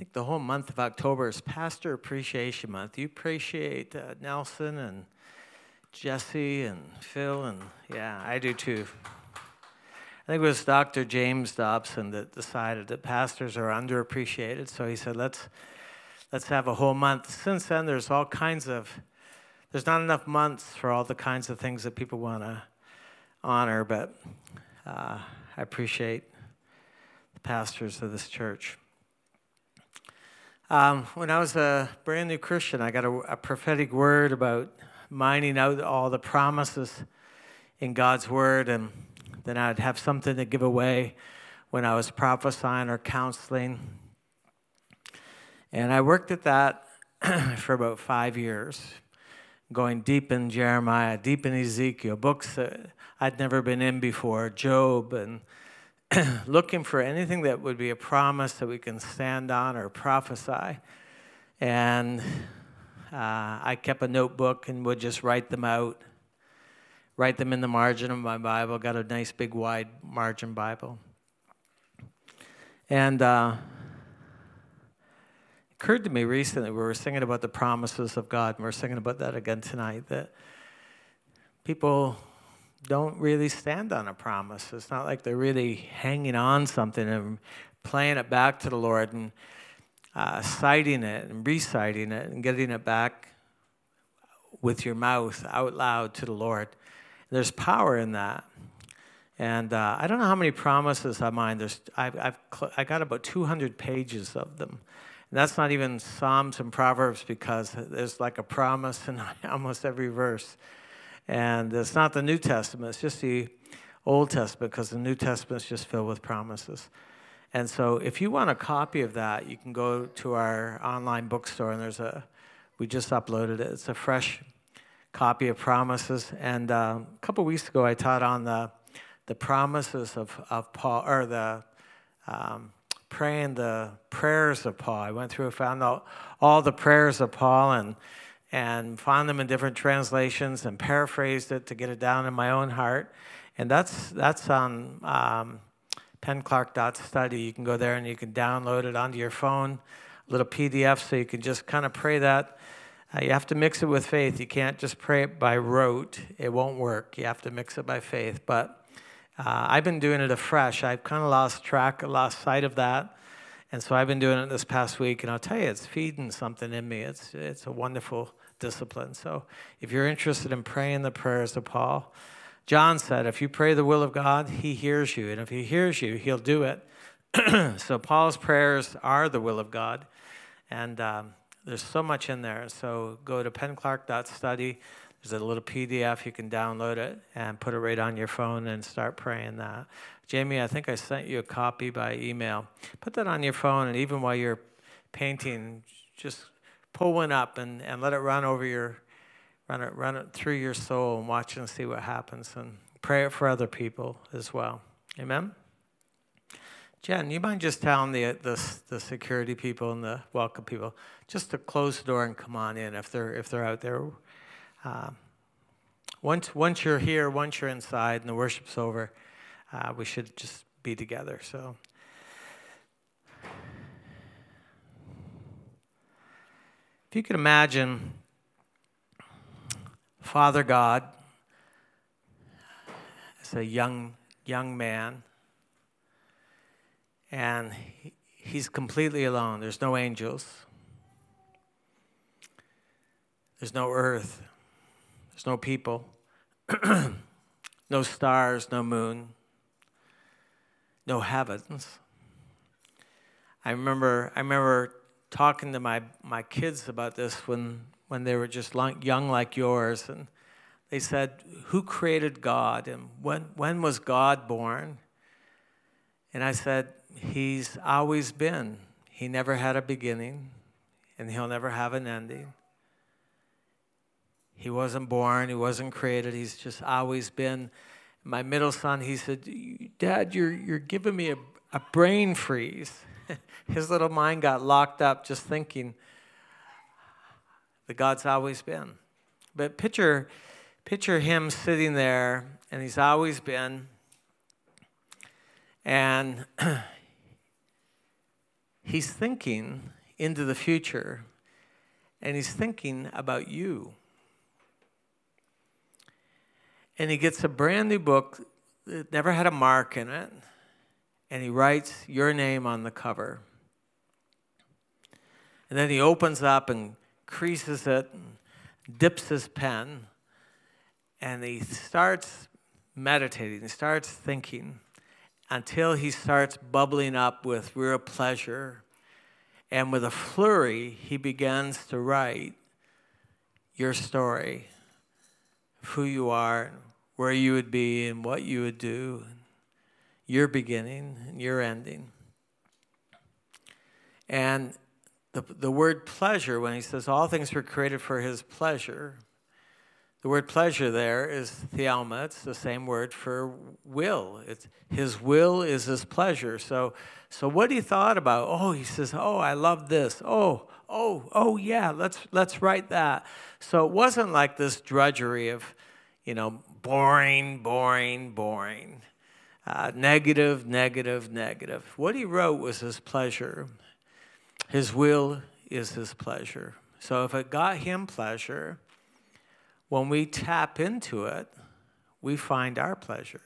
think the whole month of October is Pastor Appreciation Month. You appreciate uh, Nelson and Jesse and Phil, and yeah, I do too. I think it was Dr. James Dobson that decided that pastors are underappreciated, so he said, let's, let's have a whole month. Since then, there's all kinds of, there's not enough months for all the kinds of things that people want to honor, but uh, I appreciate the pastors of this church. Um, when I was a brand new Christian, I got a, a, prophetic word about mining out all the promises in God's word, and then I'd have something to give away when I was prophesying or counseling. And I worked at that for about five years, going deep in Jeremiah, deep in Ezekiel, books that I'd never been in before, Job, and looking for anything that would be a promise that we can stand on or prophesy. And uh, I kept a notebook and would just write them out, write them in the margin of my Bible. Got a nice big wide margin Bible. And uh, it occurred to me recently, we were singing about the promises of God, and we're singing about that again tonight, that people don't really stand on a promise. It's not like they're really hanging on something and playing it back to the Lord and uh, citing it and reciting it and getting it back with your mouth out loud to the Lord. There's power in that. And uh, I don't know how many promises I mined. There's, I've, I've cl- I got about 200 pages of them. And that's not even Psalms and Proverbs because there's like a promise in almost every verse. And it's not the New Testament, it's just the Old Testament because the New Testament is just filled with promises. And so if you want a copy of that, you can go to our online bookstore and there's a, we just uploaded it. It's a fresh copy of promises. And uh, a couple weeks ago, I taught on the, the promises of, of Paul, or the um, praying the prayers of Paul. I went through and found out all the prayers of Paul and and found them in different translations and paraphrased it to get it down in my own heart. And that's, that's on um, pennclark.study. You can go there and you can download it onto your phone, a little PDF, so you can just kind of pray that. Uh, you have to mix it with faith. You can't just pray it by rote, it won't work. You have to mix it by faith. But uh, I've been doing it afresh. I've kind of lost track, lost sight of that. And so I've been doing it this past week, and I'll tell you, it's feeding something in me. It's, it's a wonderful discipline. So if you're interested in praying the prayers of Paul, John said, if you pray the will of God, he hears you. And if he hears you, he'll do it. so Paul's prayers are the will of God. And um, there's so much in there. So go to pennclark.study. There's a little PDF. You can download it and put it right on your phone and start praying that. Jamie, I think I sent you a copy by email. Put that on your phone, and even while you're painting, just pull one up and, and let it run over your, run it, run it through your soul and watch and see what happens and pray it for other people as well. Amen? Jen, you mind just telling the, the, the security people and the welcome people just to close the door and come on in if they're, if they're out there. Uh, once, once you're here, once you're inside and the worship's over, uh, we should just be together. So If you could imagine Father God as a young, young man, and he's completely alone. There's no angels, there's no earth, there's no people, no stars, no moon, no heavens. I remember, I remember talking to my, my kids about this when, when they were just young like yours. And they said, Who created God? And when, when was God born? And I said, He's always been. He never had a beginning, and He'll never have an ending. He wasn't born, He wasn't created, He's just always been. My middle son, he said, Dad, you're, you're giving me a, a brain freeze. his little mind got locked up just thinking that God's always been. But picture, picture him sitting there, and he's always been. And he's thinking into the future and he's thinking about you. And he gets a brand new book that never had a mark in it, and he writes your name on the cover. And then he opens up and creases it, and dips his pen, and he starts meditating, he starts thinking until he starts bubbling up with real pleasure. And with a flurry, he begins to write your story, who you are, where you would be, and what you would do, your beginning and your ending. And the, the word pleasure, when he says all things were created for his pleasure, the word pleasure there is thelema. It's the same word for will. It's his will is his pleasure. So, so what he thought about? Oh, he says, "Oh, I love this. Oh, oh, oh, yeah. Let's let's write that." So it wasn't like this drudgery of, you know, boring, boring, boring, uh, negative, negative, negative. What he wrote was his pleasure. His will is his pleasure. So if it got him pleasure when we tap into it, we find our pleasure.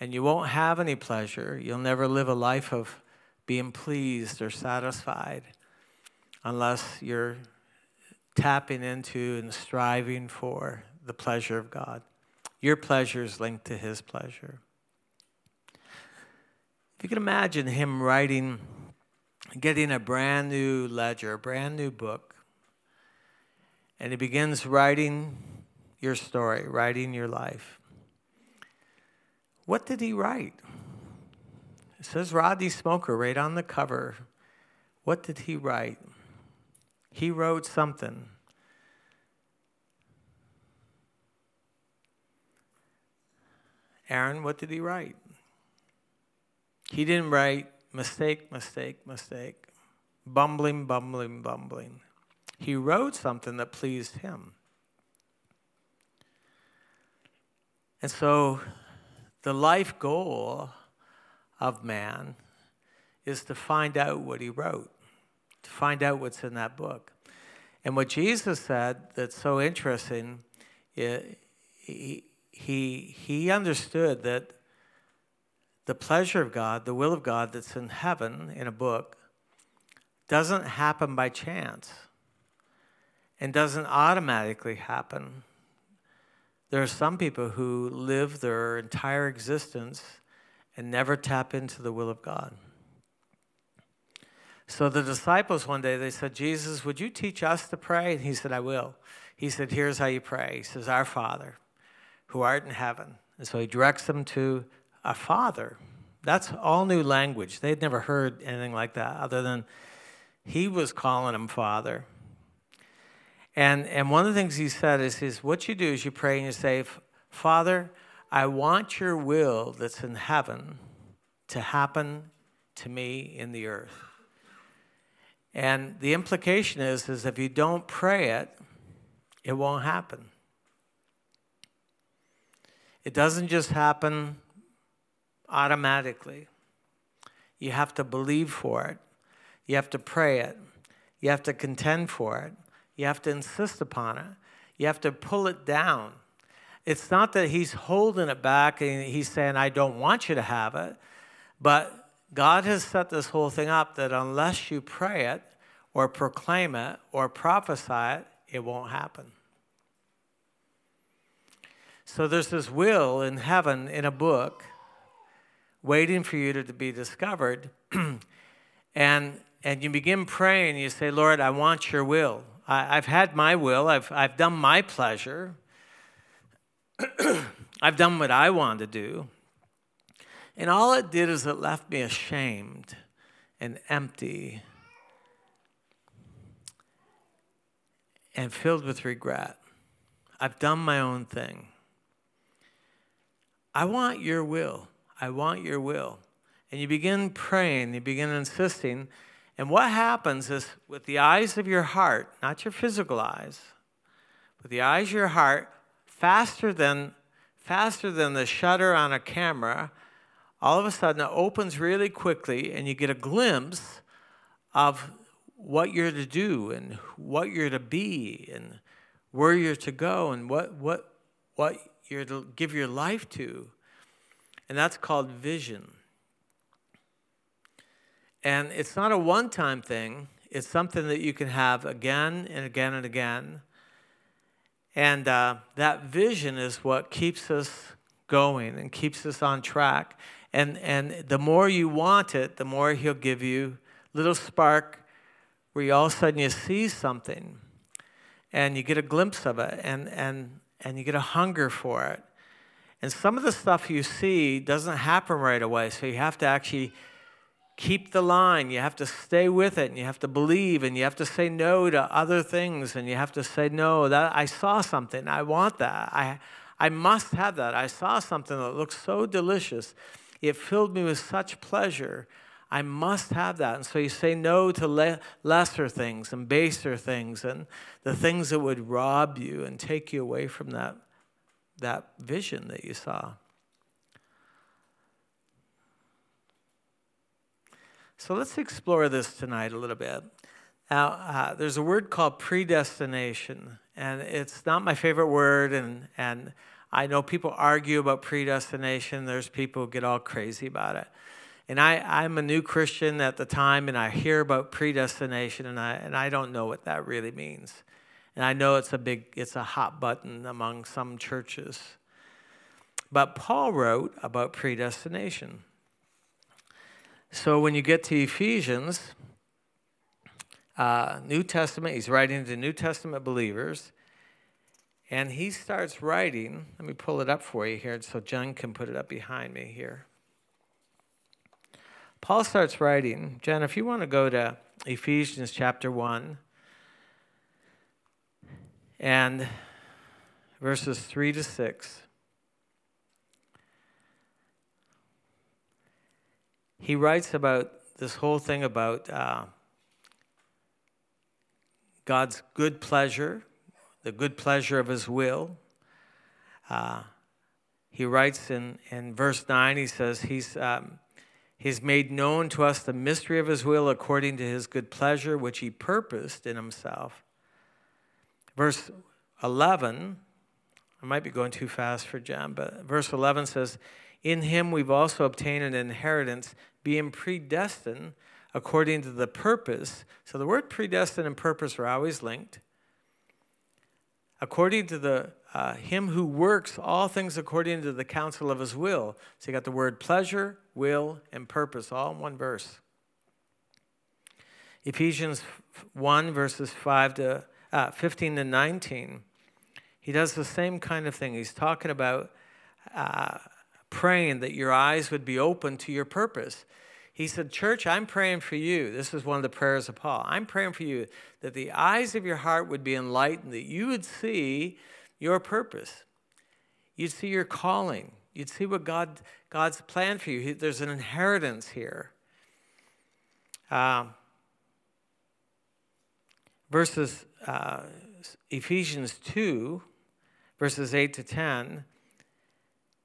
And you won't have any pleasure. You'll never live a life of being pleased or satisfied unless you're tapping into and striving for the pleasure of God. Your pleasure is linked to His pleasure. If you can imagine Him writing, getting a brand new ledger, a brand new book, and he begins writing your story, writing your life. What did he write? It says Rodney Smoker right on the cover. What did he write? He wrote something. Aaron, what did he write? He didn't write mistake, mistake, mistake, bumbling, bumbling, bumbling he wrote something that pleased him. And so the life goal of man is to find out what he wrote, to find out what's in that book. And what Jesus said that's so interesting, he, he, he understood that the pleasure of God, the will of God that's in heaven in a book, doesn't happen by chance and doesn't automatically happen. There are some people who live their entire existence and never tap into the will of God. So the disciples one day they said, "Jesus, would you teach us to pray?" And he said, "I will." He said, "Here's how you pray." He says, "Our Father, who art in heaven." And so he directs them to a Father. That's all new language. They'd never heard anything like that other than he was calling him Father. And, and one of the things he said is, is what you do is you pray and you say, Father, I want your will that's in heaven to happen to me in the earth. And the implication is, is if you don't pray it, it won't happen. It doesn't just happen automatically. You have to believe for it. You have to pray it. You have to contend for it. You have to insist upon it. You have to pull it down. It's not that he's holding it back and he's saying, I don't want you to have it. But God has set this whole thing up that unless you pray it or proclaim it or prophesy it, it won't happen. So there's this will in heaven in a book waiting for you to, to be discovered. and, and you begin praying, you say, Lord, I want your will. I, have had my will, I've, I've done my pleasure, I've done what I want to do. And all it did is it left me ashamed and empty and filled with regret. I've done my own thing. I want your will. I want your will. And you begin praying, you begin insisting, and what happens is with the eyes of your heart, not your physical eyes, but the eyes of your heart, faster than faster than the shutter on a camera, all of a sudden it opens really quickly and you get a glimpse of what you're to do and what you're to be and where you're to go and what, what, what you're to give your life to. And that's called vision. And it's not a one time thing, it's something that you can have again and again and again. And uh, that vision is what keeps us going and keeps us on track. And, and the more you want it, the more He'll give you little spark where you all of a sudden you see something and you get a glimpse of it and, and, and you get a hunger for it. And some of the stuff you see doesn't happen right away, so you have to actually keep the line. You have to stay with it, and you have to believe, and you have to say no to other things, and you have to say no. That I saw something. I want that. I, I must have that. I saw something that looked so delicious. It filled me with such pleasure. I must have that. And so you say no to le- lesser things and baser things and the things that would rob you and take you away from that, that vision that you saw. So let's explore this tonight a little bit. Now, uh, there's a word called predestination, and it's not my favorite word, and, and I know people argue about predestination. There's people who get all crazy about it. And I, I'm a new Christian at the time, and I hear about predestination, and I, and I don't know what that really means. And I know it's a big, it's a hot button among some churches. But Paul wrote about predestination. So when you get to Ephesians, uh, New Testament, he's writing to New Testament believers, and he starts writing. Let me pull it up for you here so Jen can put it up behind me here. Paul starts writing. Jen, if you want to go to Ephesians chapter 1 and verses 3 to 6. he writes about this whole thing about uh, God's good pleasure, the good pleasure of his will. Uh, he writes in, in verse 9, he says, he's, um, he's made known to us the mystery of his will according to his good pleasure, which he purposed in himself. Verse 11, I might be going too fast for Jen, but verse 11 says, in him we've also obtained an inheritance, being predestined according to the purpose. So the word predestined and purpose are always linked. According to the uh, him who works all things according to the counsel of his will. So you got the word pleasure, will, and purpose all in one verse. Ephesians 1, verses 5 to uh, 15 to 19. He does the same kind of thing. He's talking about uh, praying that your eyes would be open to your purpose. He said, Church, I'm praying for you. This is one of the prayers of Paul. I'm praying for you that the eyes of your heart would be enlightened, that you would see your purpose. You'd see your calling. You'd see what God, God's plan for you. There's an inheritance here. Um, verses, uh, Ephesians 2, verses 8 to 10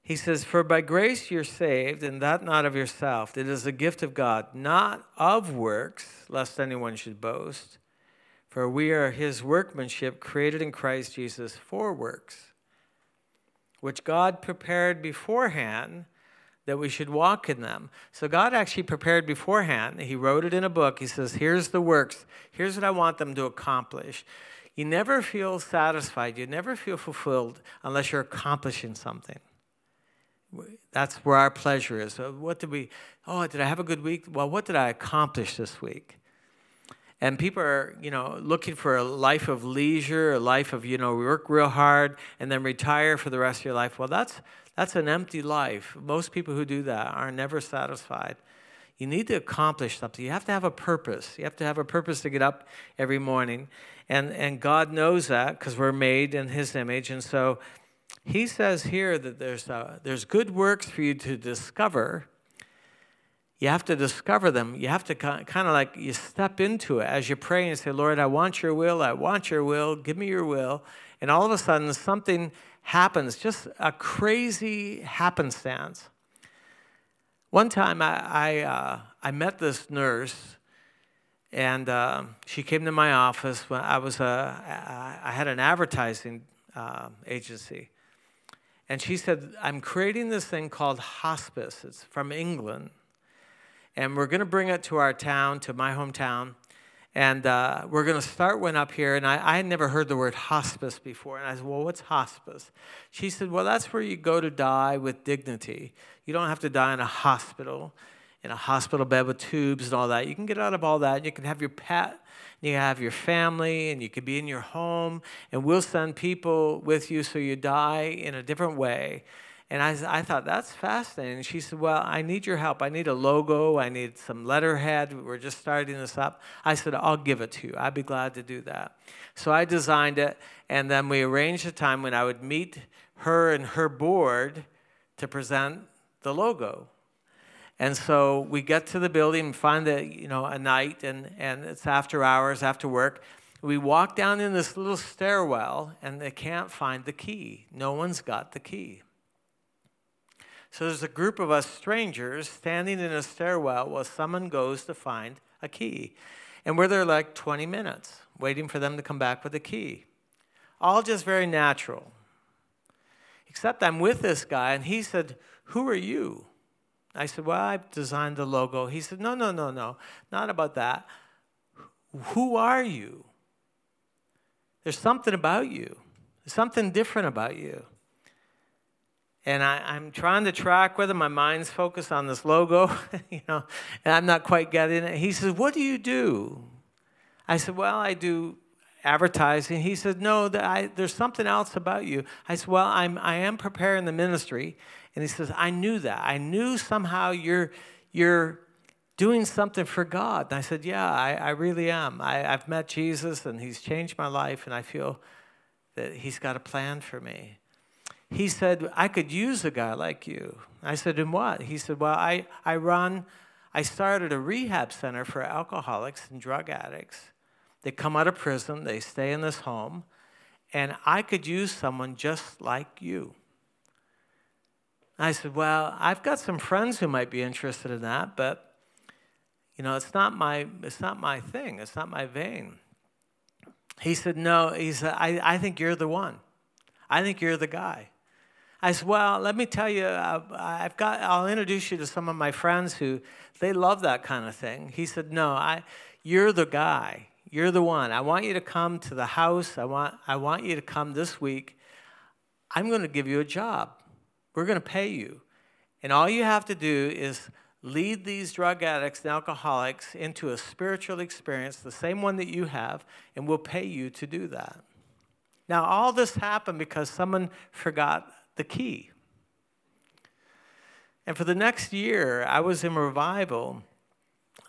he says, For by grace you're saved, and that not of yourself. It is a gift of God, not of works, lest anyone should boast. For we are his workmanship, created in Christ Jesus for works, which God prepared beforehand that we should walk in them. So God actually prepared beforehand. He wrote it in a book. He says, Here's the works, here's what I want them to accomplish. You never feel satisfied, you never feel fulfilled unless you're accomplishing something. That's where our pleasure is. So what did we, oh, did I have a good week? Well, what did I accomplish this week? And people are, you know, looking for a life of leisure, a life of, you know, work real hard and then retire for the rest of your life. Well, that's, that's an empty life. Most people who do that are never satisfied. You need to accomplish something. You have to have a purpose. You have to have a purpose to get up every morning. And, and God knows that because we're made in His image. And so he says here that there's, uh, there's good works for you to discover. You have to discover them. You have to kind of like you step into it as you pray and say, Lord, I want your will. I want your will. Give me your will. And all of a sudden, something happens, just a crazy happenstance One time I, I, uh, I met this nurse, and uh, she came to my office when I was a, I had an advertising uh, agency. And she said, I'm creating this thing called hospice. It's from England. And we're going to bring it to our town, to my hometown. And uh, we're going to start one up here. And I, I had never heard the word hospice before. And I said, Well, what's hospice? She said, Well, that's where you go to die with dignity. You don't have to die in a hospital, in a hospital bed with tubes and all that. You can get out of all that. You can have your pet, you can have your family, and you can be in your home. And we'll send people with you so you die in a different way. And I, I thought, that's fascinating. And she said, Well, I need your help. I need a logo. I need some letterhead. We're just starting this up. I said, I'll give it to you. I'd be glad to do that. So I designed it. And then we arranged a time when I would meet her and her board to present the logo. And so we get to the building and find that, you know, a night and, and it's after hours, after work. We walk down in this little stairwell and they can't find the key. No one's got the key. So there's a group of us strangers standing in a stairwell while someone goes to find a key. And we're there like 20 minutes, waiting for them to come back with a key. All just very natural. Except I'm with this guy, and he said, Who are you? I said, Well, I've designed the logo. He said, No, no, no, no, not about that. Who are you? There's something about you, There's something different about you. And I, am trying to track whether my mind's focused on this logo, you know, and I'm not quite getting it. He says, What do you do? I said, Well, I do advertising. He said, No, I, there's something else about you. I said, Well, I'm, I am preparing the ministry. And he says, I knew that. I knew somehow you're, you're doing something for God. And I said, Yeah, I, I really am. I, I've met Jesus and he's changed my life, and I feel that he's got a plan for me he said, I could use a guy like you. I said, In what? He said, Well, I, I run, I started a rehab center for alcoholics and drug addicts. They come out of prison, they stay in this home, and I could use someone just like you. I said, Well, I've got some friends who might be interested in that, but you know, it's not my it's not my thing, it's not my vein. He said, No, he said, I, I think you're the one. I think you're the guy. I said, well, let me tell you, uh, I've got, I'll introduce you to some of my friends who, they love that kind of thing. He said, no, I, you're the guy. You're the one. I want you to come to the house. I want, I want you to come this week. I'm going to give you a job. We're going to pay you. And all you have to do is lead these drug addicts and alcoholics into a spiritual experience, the same one that you have, and we'll pay you to do that. Now, all this happened because someone forgot the key. And for the next year, I was in revival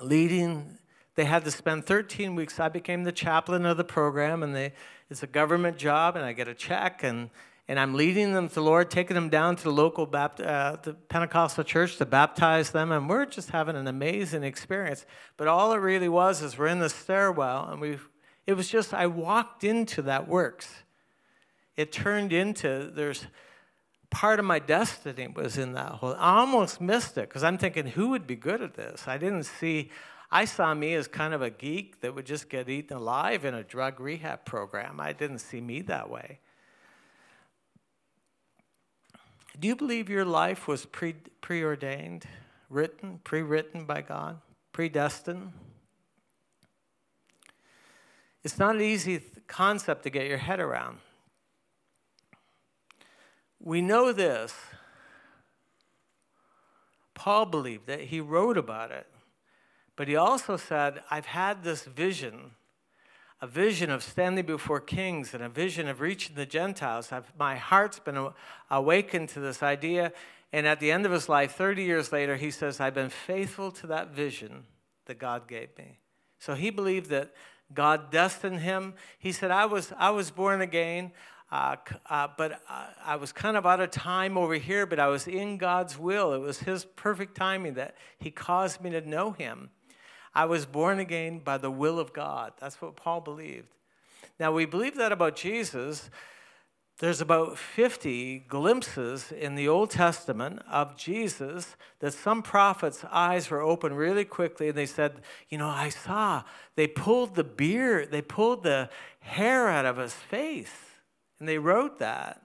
leading. They had to spend 13 weeks. I became the chaplain of the program, and they, it's a government job, and I get a check, and, and I'm leading them to the Lord, taking them down to the local Bapt- uh, the Pentecostal church to baptize them, and we're just having an amazing experience. But all it really was is we're in the stairwell, and we it was just I walked into that works. It turned into there's part of my destiny was in that whole. I almost missed it because I'm thinking, who would be good at this? I didn't see. I saw me as kind of a geek that would just get eaten alive in a drug rehab program. I didn't see me that way. Do you believe your life was pre- preordained, written, pre written by God, predestined? It's not an easy concept to get your head around. We know this. Paul believed that he wrote about it, but he also said, I've had this vision, a vision of standing before kings and a vision of reaching the Gentiles. I've, my heart's been awakened to this idea. And at the end of his life, 30 years later, he says, I've been faithful to that vision that God gave me. So he believed that God destined him. He said, I was, I was born again. Uh, uh, but uh, I was kind of out of time over here, but I was in God's will. It was His perfect timing that He caused me to know Him. I was born again by the will of God. That's what Paul believed. Now, we believe that about Jesus, there's about 50 glimpses in the Old Testament of Jesus that some prophets' eyes were open really quickly and they said, You know, I saw they pulled the beard, they pulled the hair out of his face. And they wrote that.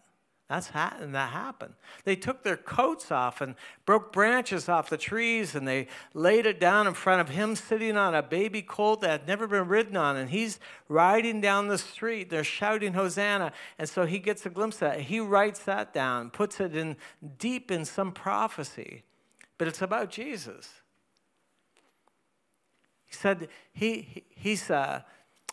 That's ha- and that happened. They took their coats off and broke branches off the trees and they laid it down in front of him sitting on a baby colt that had never been ridden on. And he's riding down the street. They're shouting Hosanna. And so he gets a glimpse of that. He writes that down, puts it in deep in some prophecy. But it's about Jesus. He said he, he he's, uh,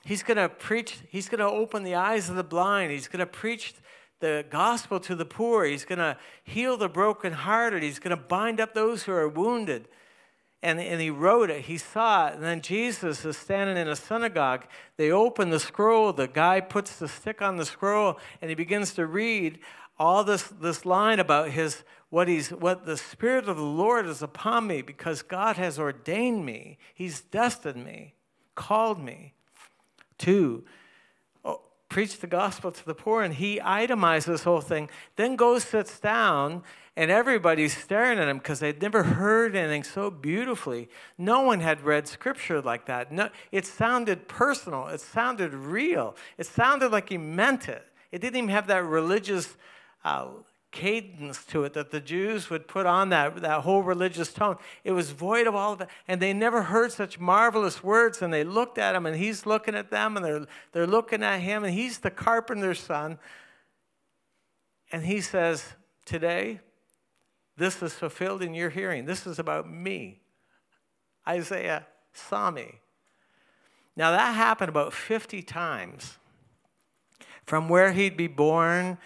he's going to preach, he's going to open the eyes of the blind. He's going to preach the gospel to the poor. He's going to heal the brokenhearted. He's going to bind up those who are wounded. And, and he wrote it, he saw it. And then Jesus is standing in a synagogue. They open the scroll. The guy puts the stick on the scroll and he begins to read all this, this line about his what he's what the spirit of the lord is upon me because god has ordained me he's destined me called me to preach the gospel to the poor, and he itemized this whole thing, then goes, sits down, and everybody's staring at him because they'd never heard anything so beautifully. No one had read scripture like that. No, it sounded personal, it sounded real, it sounded like he meant it. It didn't even have that religious uh, cadence to it that the Jews would put on that, that whole religious tone. It was void of all of it. And they never heard such marvelous words. And they looked at him, and he's looking at them, and they're, they're looking at him, and he's the carpenter's son. And he says, Today, this is fulfilled in your hearing. This is about me. Isaiah saw me. Now, that happened about 50 times. From where he'd be born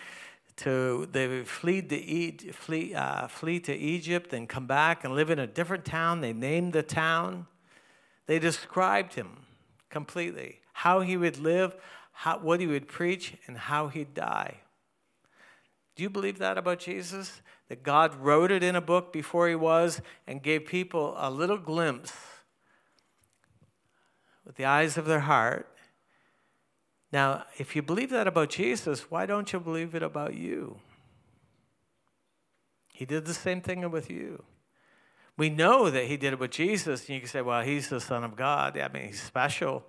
to they flee to, flee, uh, flee to Egypt and come back and live in a different town. They named the town. They described him completely, how he would live, how, what he would preach, and how he'd die. Do you believe that about Jesus? That God wrote it in a book before he was and gave people a little glimpse with the eyes of their heart now, if you believe that about Jesus, why don't you believe it about you? He did the same thing with you. We know that he did it with Jesus, and you can say, well, he's the Son of God. I mean, he's special.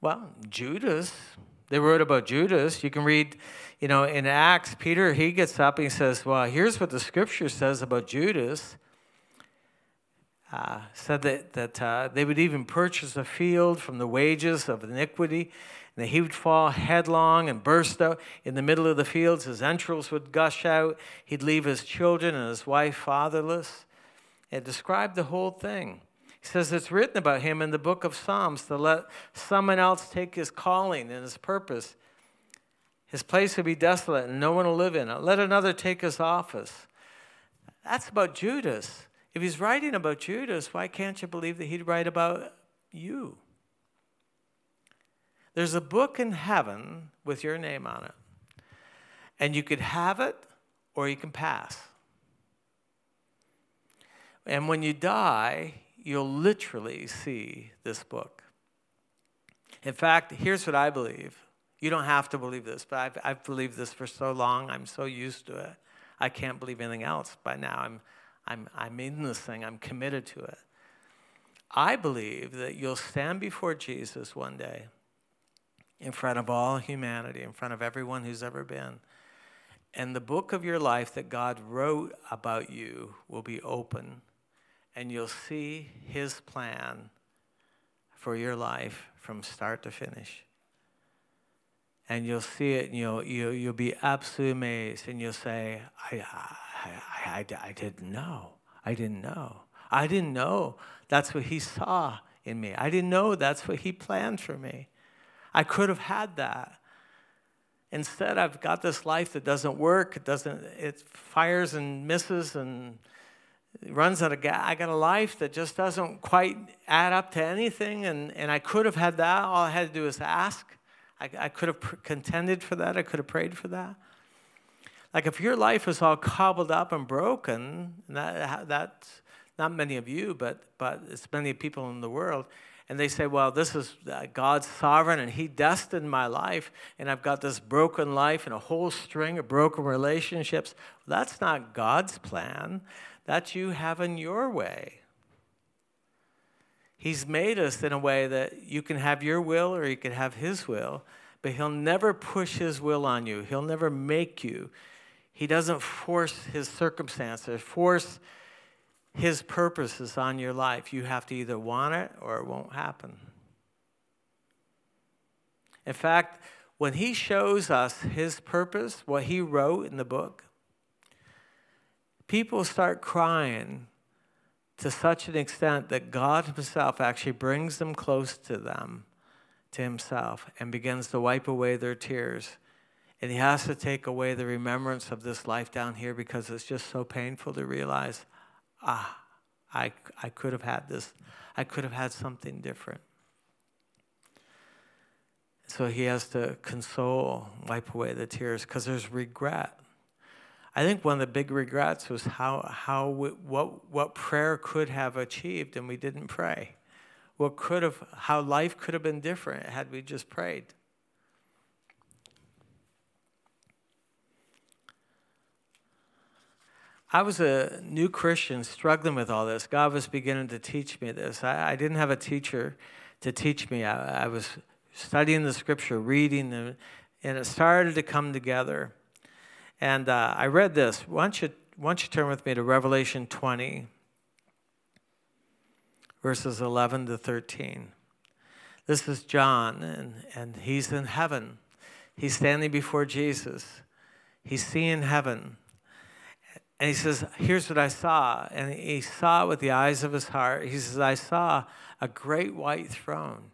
Well, Judas, they wrote about Judas. You can read, you know, in Acts, Peter, he gets up and he says, well, here's what the scripture says about Judas. Uh, said that, that uh, they would even purchase a field from the wages of iniquity and he would fall headlong and burst out in the middle of the fields. His entrails would gush out. He'd leave his children and his wife fatherless. It described the whole thing. He says it's written about him in the book of Psalms to let someone else take his calling and his purpose. His place will be desolate and no one will live in it. Let another take his office. That's about Judas. If he's writing about Judas, why can't you believe that he'd write about you? There's a book in heaven with your name on it. And you could have it or you can pass. And when you die, you'll literally see this book. In fact, here's what I believe. You don't have to believe this, but I've, I've believed this for so long. I'm so used to it. I can't believe anything else by now. I'm, I'm, I'm in this thing, I'm committed to it. I believe that you'll stand before Jesus one day in front of all humanity, in front of everyone who's ever been. And the book of your life that God wrote about you will be open, and you'll see His plan for your life from start to finish. And you'll see it, and you'll, you'll, you'll be absolutely amazed, and you'll say, I, I, I, I didn't know. I didn't know. I didn't know that's what He saw in me. I didn't know that's what He planned for me. I could have had that. Instead, I've got this life that doesn't work. It doesn't. It fires and misses and runs out of gas. I got a life that just doesn't quite add up to anything. And, and I could have had that. All I had to do is ask. I, I could have contended for that. I could have prayed for that. Like if your life is all cobbled up and broken, and that, that's not many of you, but, but it's many people in the world, and they say, Well, this is uh, God's sovereign and He destined my life, and I've got this broken life and a whole string of broken relationships. That's not God's plan. That's you having your way. He's made us in a way that you can have your will or you can have His will, but He'll never push His will on you. He'll never make you. He doesn't force His circumstances, force his purposes on your life. You have to either want it or it won't happen. In fact, when He shows us His purpose, what He wrote in the book, people start crying to such an extent that God Himself actually brings them close to them, to Himself, and begins to wipe away their tears. And He has to take away the remembrance of this life down here because it's just so painful to realize ah, I, I could have had this, I could have had something different. So he has to console, wipe away the tears, because there's regret. I think one of the big regrets was how, how we, what, what prayer could have achieved and we didn't pray. What could have, how life could have been different had we just prayed. I was a new Christian struggling with all this. God was beginning to teach me this. I, I didn't have a teacher to teach me. I, I was studying the scripture, reading them, and it started to come together. And uh, I read this. Why don't, you, why don't you turn with me to Revelation 20, verses 11 to 13. This is John, and, and he's in heaven. He's standing before Jesus. He's seeing heaven. And he says, Here's what I saw. And he saw it with the eyes of his heart. He says, I saw a great white throne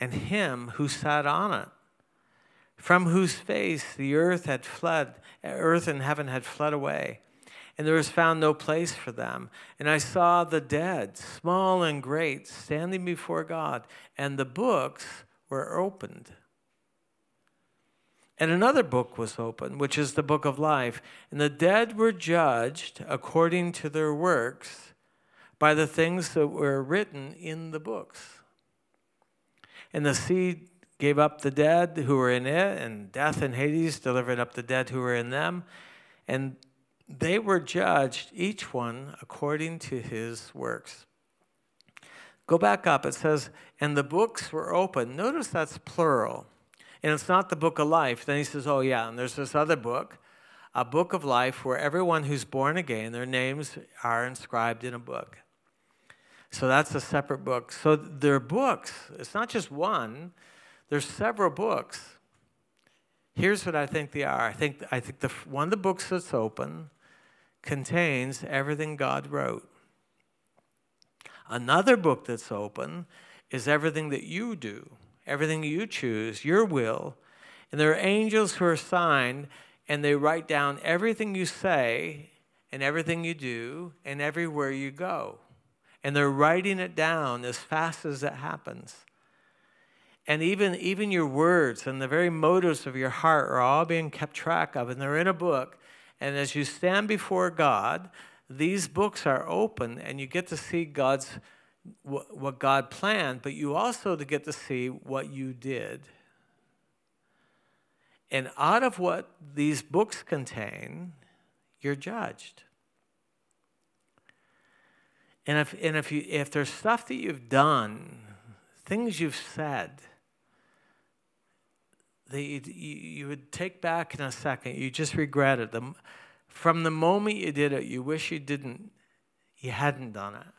and him who sat on it, from whose face the earth had fled, earth and heaven had fled away. And there was found no place for them. And I saw the dead, small and great, standing before God, and the books were opened. And another book was opened, which is the book of life. And the dead were judged according to their works by the things that were written in the books. And the sea gave up the dead who were in it, and death and Hades delivered up the dead who were in them. And they were judged, each one according to his works. Go back up. It says, and the books were open. Notice that's plural and it's not the book of life. Then he says, Oh, yeah, and there's this other book, a book of life where everyone who's born again, their names are inscribed in a book. So that's a separate book. So there are books. It's not just one, there's several books. Here's what I think they are. I think, I think the, one of the books that's open contains everything God wrote. Another book that's open is everything that you do everything you choose, your will. And there are angels who are assigned, and they write down everything you say and everything you do and everywhere you go. And they're writing it down as fast as it happens. And even, even your words and the very motives of your heart are all being kept track of, and they're in a book. And as you stand before God, these books are open, and you get to see God's what God planned, but you also to get to see what you did. And out of what these books contain, you're judged. And if, and if, you, if there's stuff that you've done, things you've said, that you, you would take back in a second, you just regret it. From the moment you did it, you wish you didn't, you hadn't done it.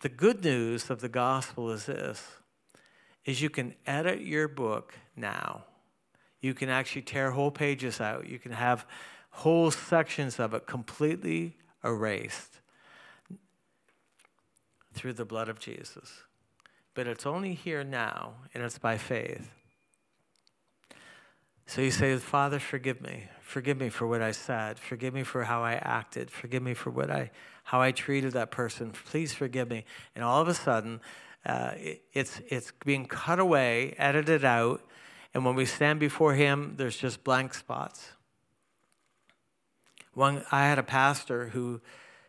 The good news of the gospel is this is you can edit your book now. You can actually tear whole pages out. You can have whole sections of it completely erased through the blood of Jesus. But it's only here now, and it's by faith. So you say, Father, forgive me. Forgive me for what I said. Forgive me for how I acted. Forgive me for what I how I treated that person. Please forgive me. And all of a sudden, uh, it, it's, it's being cut away, edited out, and when we stand before Him, there's just blank spots. One, I had a pastor who,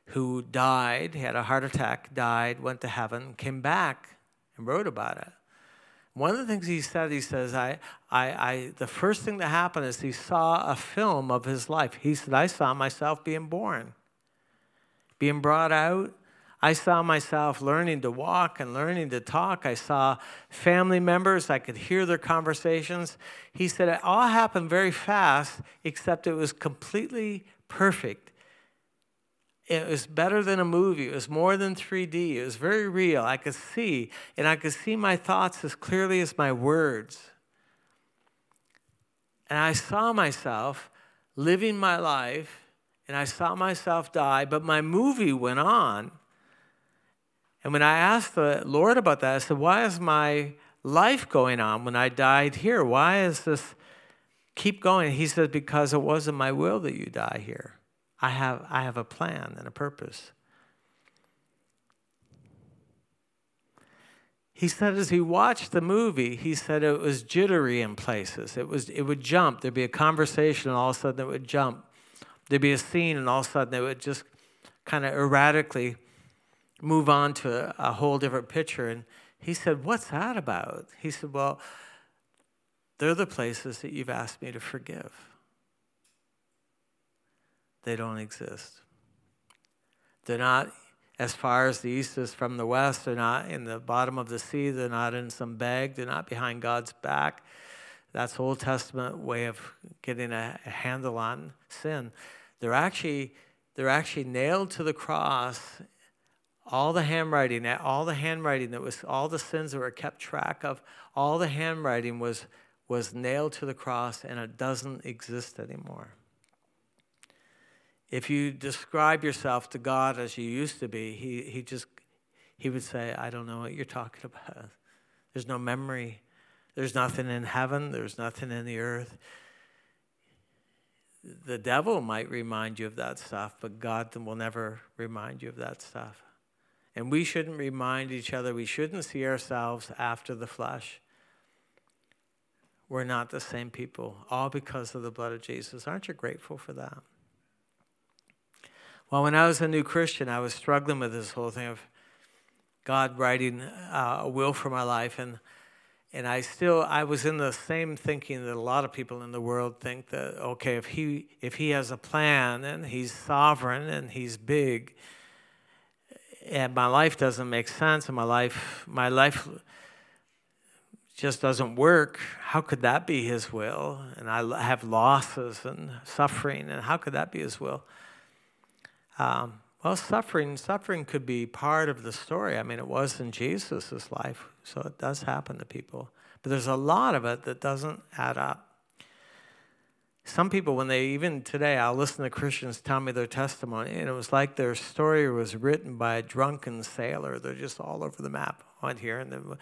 who died, he had a heart attack, died, went to heaven, came back, and wrote about it. One of the things he said, he says, I, I, I, the first thing that happened is he saw a film of his life. He said, I saw myself being born, being brought out. I saw myself learning to walk and learning to talk. I saw family members. I could hear their conversations. He said it all happened very fast, except it was completely perfect it was better than a movie. It was more than 3D. It was very real. I could see, and I could see my thoughts as clearly as my words. And I saw myself living my life, and I saw myself die, but my movie went on. And when I asked the Lord about that, I said, Why is my life going on when I died here? Why is this keep going? He said, Because it wasn't my will that you die here. I have, I have a plan and a purpose. He said as he watched the movie, he said it was jittery in places. It, was, it would jump. There'd be a conversation, and all of a sudden it would jump. There'd be a scene, and all of a sudden it would just kind of erratically move on to a, a whole different picture. And he said, What's that about? He said, Well, they're the places that you've asked me to forgive they don't exist. They're not as far as the east is from the west. They're not in the bottom of the sea. They're not in some bag. They're not behind God's back. That's Old Testament way of getting a handle on sin. They're actually they're actually nailed to the cross. All the handwriting, all the handwriting that was all the sins that were kept track of, all the handwriting was was nailed to the cross and it doesn't exist anymore if you describe yourself to God as you used to be, he, he just he would say, I don't know what you're talking about. There's no memory. There's nothing in heaven. There's nothing in the earth. The devil might remind you of that stuff, but God will never remind you of that stuff. And we shouldn't remind each other, we shouldn't see ourselves after the flesh. We're not the same people, all because of the blood of Jesus. Aren't you grateful for that? Well, when I was a new Christian, I was struggling with this whole thing of God writing uh, a will for my life, and and I still I was in the same thinking that a lot of people in the world think that okay, if he if he has a plan and he's sovereign and he's big, and my life doesn't make sense, and my life my life just doesn't work. How could that be his will? And I have losses and suffering, and how could that be his will? Um, well, suffering, suffering could be part of the story. I mean, it was in Jesus' life, so it does happen to people. But there's a lot of it that doesn't add up. Some people, when they, even today, I'll listen to Christians tell me their testimony, and it was like their story was written by a drunken sailor. They're just all over the map. Went here, and then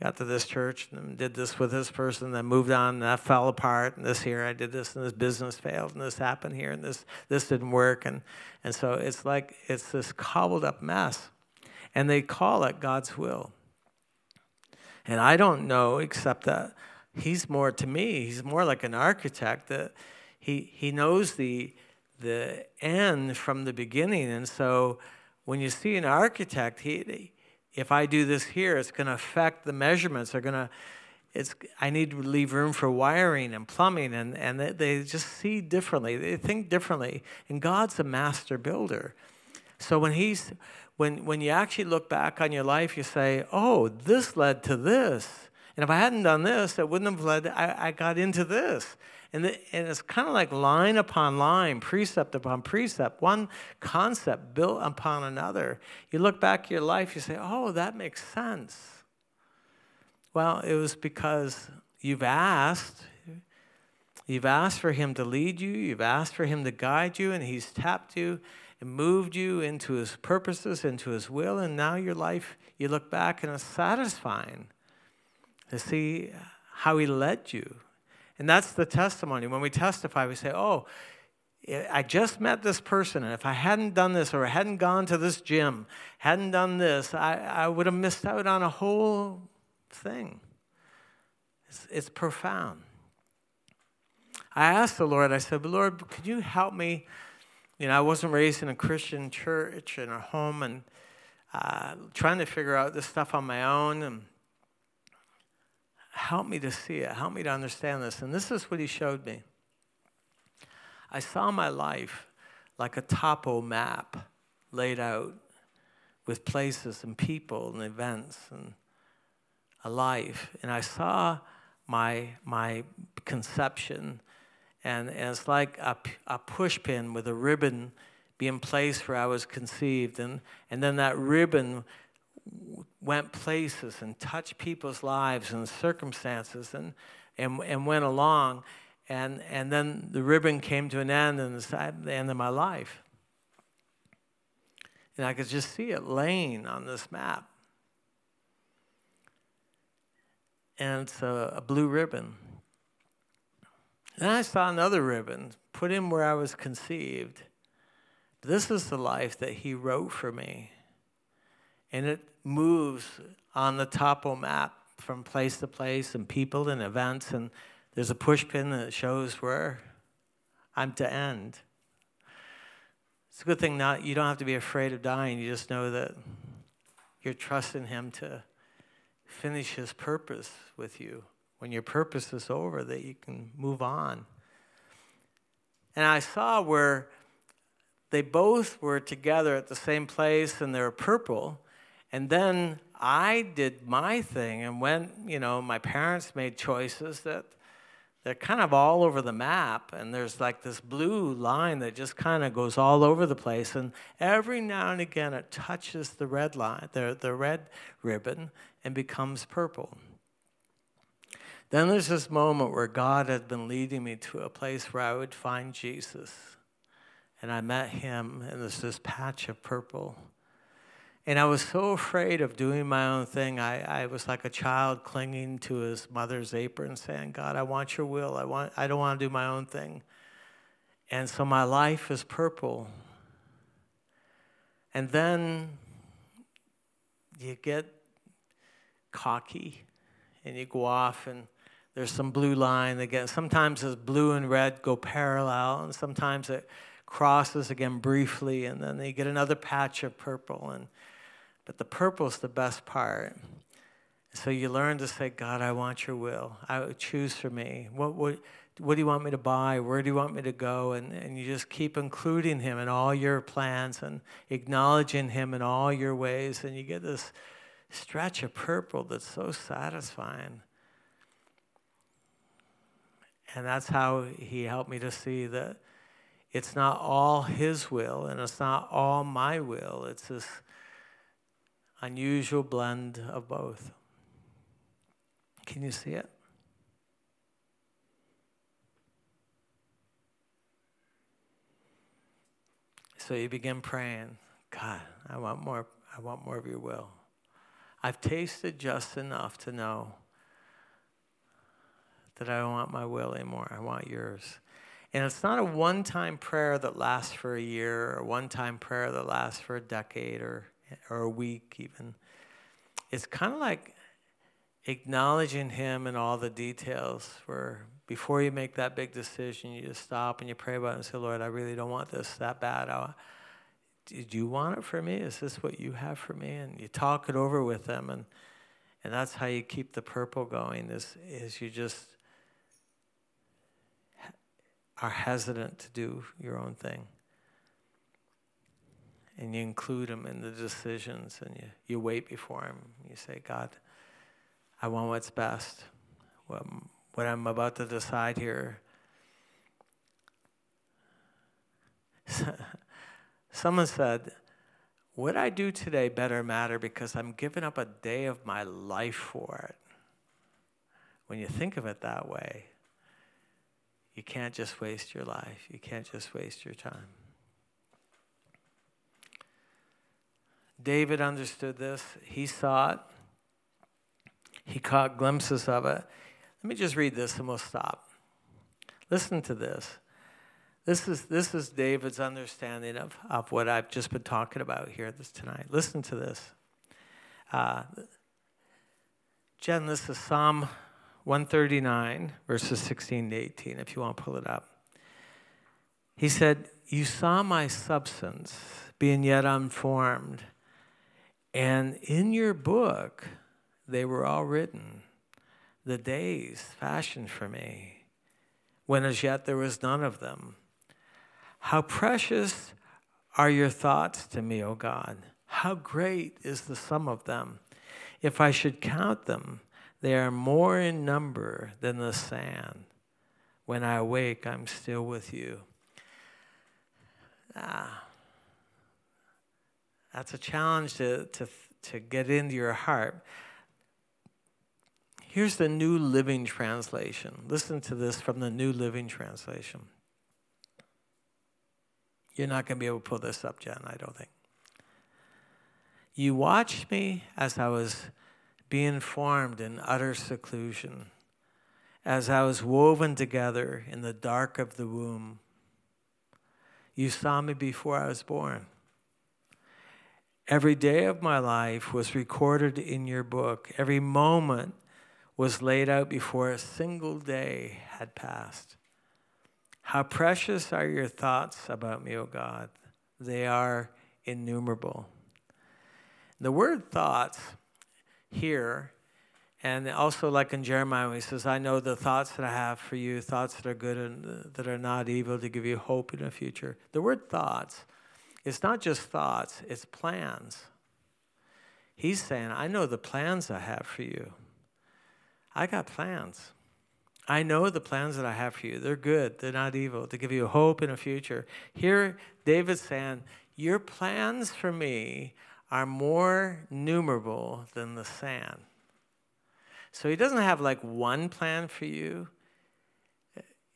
got to this church and did this with this person, then moved on, and that fell apart, and this here I did this, and this business failed, and this happened here, and this this didn't work, and and so it's like it's this cobbled up mess, and they call it God's will. And I don't know except that he's more to me, he's more like an architect that he he knows the the end from the beginning, and so when you see an architect, he if I do this here, it's going to affect the measurements. They're going to, it's, I need to leave room for wiring and plumbing, and, and they, they just see differently. They think differently. And God's a master builder. So when he's, when, when you actually look back on your life, you say, oh, this led to this. And if I hadn't done this, it wouldn't have led, I, I got into this. And, the, and it's kind of like line upon line, precept upon precept, one concept built upon another. You look back at your life, you say, oh, that makes sense. Well, it was because you've asked. You've asked for Him to lead you, you've asked for Him to guide you, and He's tapped you and moved you into His purposes, into His will, and now your life, you look back and it's satisfying to see how He led you and that's the testimony. When we testify, we say, oh, I just met this person, and if I hadn't done this or I hadn't gone to this gym, hadn't done this, I, I would have missed out on a whole thing. It's, it's profound. I asked the Lord, I said, Lord, could you help me? You know, I wasn't raised in a Christian church in a home, and uh, trying to figure out this stuff on my own. And help me to see it. Help me to understand this. And this is what he showed me. I saw my life like a topo map laid out with places and people and events and a life. And I saw my, my conception, and, and it's like a, a push pin with a ribbon being placed where I was conceived. And, and then that ribbon went places and touched people's lives and circumstances and, and, and went along. And, and then the ribbon came to an end, and it's at the end of my life. And I could just see it laying on this map. And it's a, a blue ribbon. Then I saw another ribbon put in where I was conceived. This is the life that he wrote for me. And it moves on the topo map from place to place and people and events. And there's a push pin that shows where I'm to end. It's a good thing not you don't have to be afraid of dying. You just know that you're trusting him to finish his purpose with you. When your purpose is over, that you can move on. And I saw where they both were together at the same place and they were purple. And then I did my thing and went, you know, my parents made choices that they're kind of all over the map. And there's like this blue line that just kind of goes all over the place. And every now and again it touches the red line, the, the red ribbon, and becomes purple. Then there's this moment where God had been leading me to a place where I would find Jesus. And I met him, and there's this patch of purple. And I was so afraid of doing my own thing. I, I was like a child clinging to his mother's apron, saying, God, I want your will. I, want, I don't want to do my own thing. And so my life is purple. And then you get cocky and you go off and there's some blue line again. Sometimes the blue and red go parallel, and sometimes it crosses again briefly, and then you get another patch of purple. And but the purple's the best part. So you learn to say, God, I want your will. I choose for me. What, what, what do you want me to buy? Where do you want me to go? And, and you just keep including him in all your plans and acknowledging him in all your ways. And you get this stretch of purple that's so satisfying. And that's how he helped me to see that it's not all his will and it's not all my will. It's this unusual blend of both. Can you see it? So you begin praying, God, I want more I want more of your will. I've tasted just enough to know that I don't want my will anymore. I want yours. And it's not a one time prayer that lasts for a year or one time prayer that lasts for a decade or, or a week, even. It's kind of like acknowledging Him in all the details, where before you make that big decision, you just stop and you pray about it and say, Lord, I really don't want this that bad. I, did you want it for me? Is this what you have for me? And you talk it over with them, and and that's how you keep the purple going. Is is you just are hesitant to do your own thing. And you include them in the decisions and you, you wait before Him. You say, God, I want what's best. What, what I'm about to decide here. Someone said, What I do today better matter because I'm giving up a day of my life for it. When you think of it that way, you can't just waste your life. You can't just waste your time. David understood this. He saw it. He caught glimpses of it. Let me just read this and we'll stop. Listen to this. This is, this is David's understanding of, of what I've just been talking about here this tonight. Listen to this. Uh, Jen, this is Psalm 139, verses 16 to 18, if you want to pull it up. He said, You saw my substance being yet unformed, And in your book, they were all written, the days fashioned for me, when as yet there was none of them. How precious are your thoughts to me, O God? How great is the sum of them? If I should count them, they are more in number than the sand. When I awake, I'm still with you. Ah, that's a challenge to, to, to get into your heart. Here's the New Living Translation. Listen to this from the New Living Translation. You're not going to be able to pull this up, Jen, I don't think. You watched me as I was being formed in utter seclusion, as I was woven together in the dark of the womb. You saw me before I was born. Every day of my life was recorded in your book. Every moment was laid out before a single day had passed. How precious are your thoughts about me, O God. They are innumerable. The word thoughts here, and also like in Jeremiah, he says, I know the thoughts that I have for you, thoughts that are good and that are not evil to give you hope in the future. The word thoughts, it's not just thoughts, it's plans. He's saying, I know the plans I have for you. I got plans. I know the plans that I have for you. They're good, they're not evil, to give you hope in a future. Here, David's saying, Your plans for me are more numerable than the sand. So he doesn't have like one plan for you.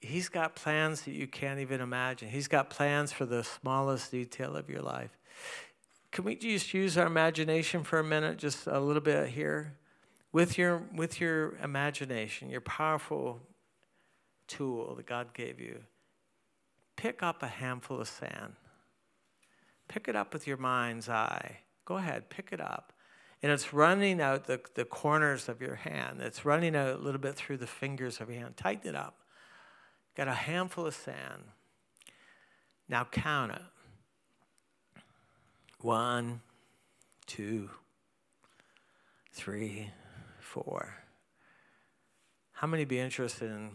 He's got plans that you can't even imagine. He's got plans for the smallest detail of your life. Can we just use our imagination for a minute, just a little bit here? With your, with your imagination, your powerful tool that God gave you, pick up a handful of sand. Pick it up with your mind's eye Go ahead, pick it up. And it's running out the, the corners of your hand. It's running out a little bit through the fingers of your hand. Tighten it up. Got a handful of sand. Now count it. One, two, three, four. How many be interested in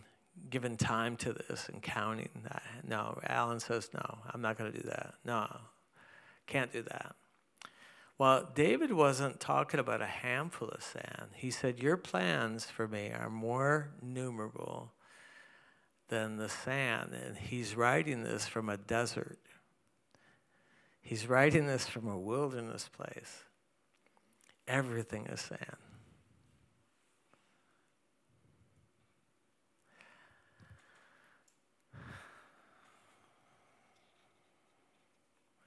giving time to this and counting that? No, Alan says no. I'm not going to do that. No, can't do that. Well, David wasn't talking about a handful of sand. He said, Your plans for me are more numerable than the sand. And he's writing this from a desert. He's writing this from a wilderness place. Everything is sand.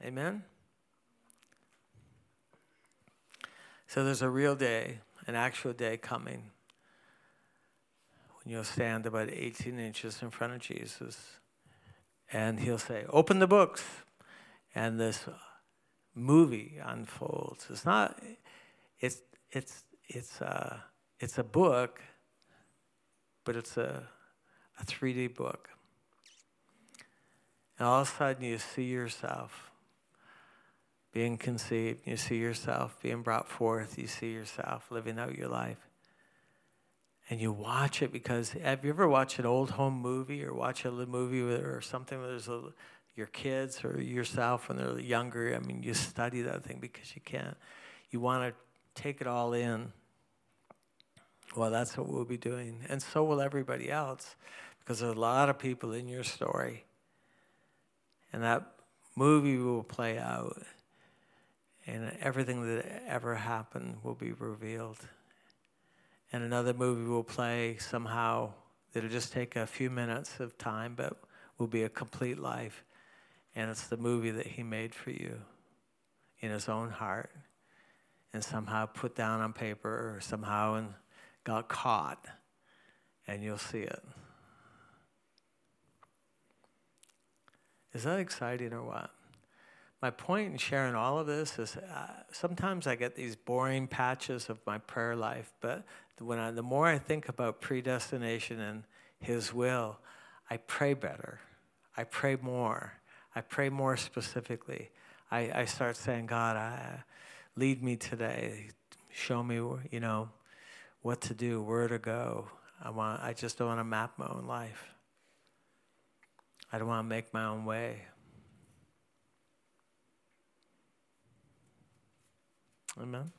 Amen? So there's a real day, an actual day coming when you'll stand about 18 inches in front of Jesus and he'll say, Open the books. And this movie unfolds. It's not, it's, it's, it's, a, it's a book, but it's a, a 3D book. And all of a sudden you see yourself being conceived. You see yourself being brought forth. You see yourself living out your life. And you watch it because have you ever watched an old home movie or watch a movie or something where there's a, your kids or yourself when they're younger? I mean, you study that thing because you can't. You want to take it all in. Well, that's what we'll be doing. And so will everybody else because there's a lot of people in your story. And that movie will play out and everything that ever happened will be revealed. And another movie will play somehow that'll just take a few minutes of time, but will be a complete life. And it's the movie that he made for you in his own heart and somehow put down on paper or somehow and got caught. And you'll see it. Is that exciting or what? My point in sharing all of this is uh, sometimes I get these boring patches of my prayer life, but when I, the more I think about predestination and His will, I pray better. I pray more. I pray more specifically. I, I start saying, God, I, lead me today. Show me, you know, what to do, where to go. I want. I just don't want to map my own life. I don't want to make my own way. Amen.